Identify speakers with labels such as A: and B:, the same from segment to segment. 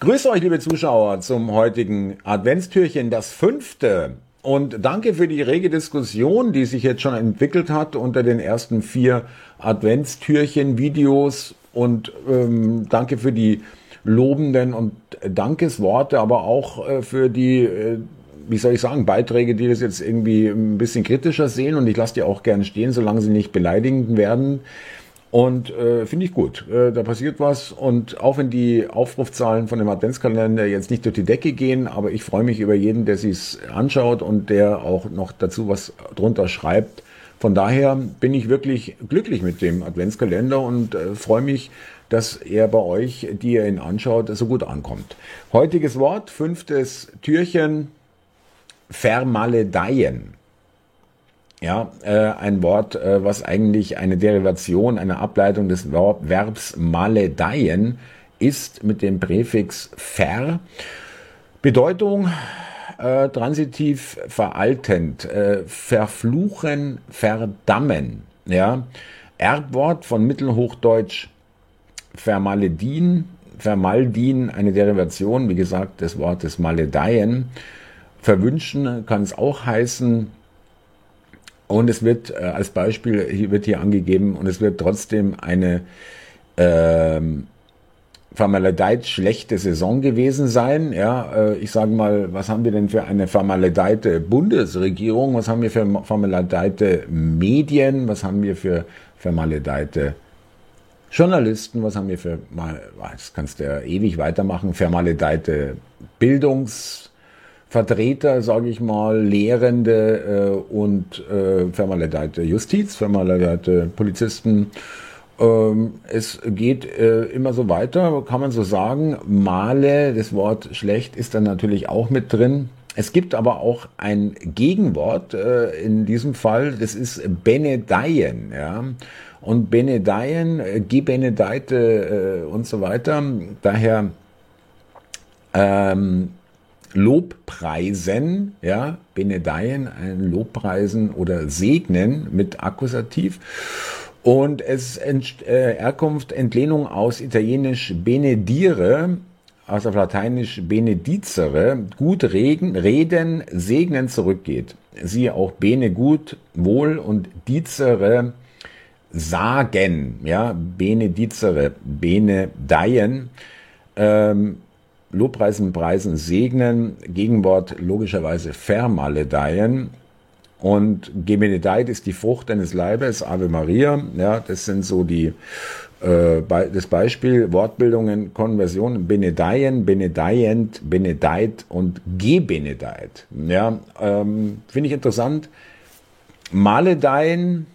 A: Grüße euch, liebe Zuschauer, zum heutigen Adventstürchen, das fünfte. Und danke für die rege Diskussion, die sich jetzt schon entwickelt hat unter den ersten vier Adventstürchen-Videos. Und ähm, danke für die lobenden und Dankesworte, aber auch äh, für die, äh, wie soll ich sagen, Beiträge, die das jetzt irgendwie ein bisschen kritischer sehen. Und ich lasse die auch gerne stehen, solange sie nicht beleidigend werden. Und äh, finde ich gut. Äh, da passiert was. Und auch wenn die Aufrufzahlen von dem Adventskalender jetzt nicht durch die Decke gehen, aber ich freue mich über jeden, der sich's anschaut und der auch noch dazu was drunter schreibt. Von daher bin ich wirklich glücklich mit dem Adventskalender und äh, freue mich, dass er bei euch, die ihr ihn anschaut, so gut ankommt. Heutiges Wort, fünftes Türchen, vermaledeien. Ja, äh, ein Wort, äh, was eigentlich eine Derivation, eine Ableitung des Verb Verbs maledeien ist mit dem Präfix ver. Bedeutung äh, transitiv veraltend, äh, verfluchen, verdammen. Ja, Erbwort von Mittelhochdeutsch vermaledin, vermaldin, eine Derivation, wie gesagt, des Wortes maledeien. Verwünschen kann es auch heißen, und es wird äh, als Beispiel hier wird hier angegeben und es wird trotzdem eine ähm, vermaledeit schlechte Saison gewesen sein. Ja, äh, ich sage mal, was haben wir denn für eine vermaledeite Bundesregierung? Was haben wir für vermaledeite Medien? Was haben wir für vermaledeite Journalisten? Was haben wir für, mal, das kannst du ja ewig weitermachen, vermaledeite Bildungs- Vertreter, sage ich mal, Lehrende äh, und äh, vermaledeite Justiz, vermaledeite Polizisten. Ähm, es geht äh, immer so weiter, kann man so sagen. Male, das Wort schlecht ist dann natürlich auch mit drin. Es gibt aber auch ein Gegenwort äh, in diesem Fall, das ist Benedeien. Ja? Und Benedeien, äh, Gebenedeite äh, und so weiter. Daher ähm, Lobpreisen, ja, Benedeien, ein Lobpreisen oder segnen mit Akkusativ. Und es ent, äh, Herkunft Entlehnung aus Italienisch benedire, aus auf Lateinisch benedizere, gut regen, reden, segnen zurückgeht. Siehe auch bene gut, wohl und dizere sagen, ja, benedizere, benedeien. Ähm, Lobpreisen, Preisen, Segnen, Gegenwort logischerweise vermaledeien. Und Gebenedeit ist die Frucht deines Leibes, Ave Maria. Ja, das sind so die, äh, das Beispiel, Wortbildungen, Konversion, Benedeien, Benedient, Benedeit und Gebenedeit. Ja, ähm, finde ich interessant. Maledeien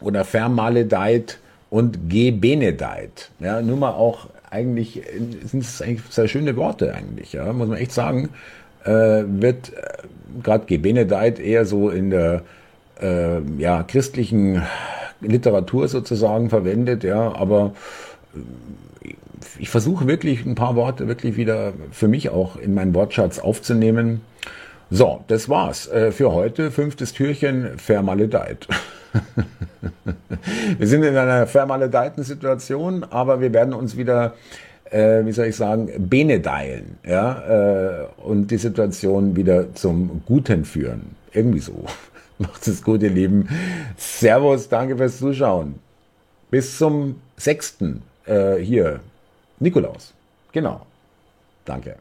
A: oder vermaledeit und Gebenedeit. Ja, nur mal auch eigentlich sind es eigentlich sehr schöne Worte eigentlich, ja, muss man echt sagen. Äh, wird äh, gerade Gebenedeit eher so in der äh, ja, christlichen Literatur sozusagen verwendet, ja, aber äh, ich versuche wirklich ein paar Worte wirklich wieder für mich auch in meinen Wortschatz aufzunehmen. So, das war's äh, für heute. Fünftes Türchen, vermaledeit. wir sind in einer vermaledeiten Situation, aber wir werden uns wieder, äh, wie soll ich sagen, benedeilen, ja, äh, und die Situation wieder zum Guten führen. Irgendwie so. Macht es gut, ihr Lieben. Servus, danke fürs Zuschauen. Bis zum sechsten äh, hier. Nikolaus. Genau. Danke.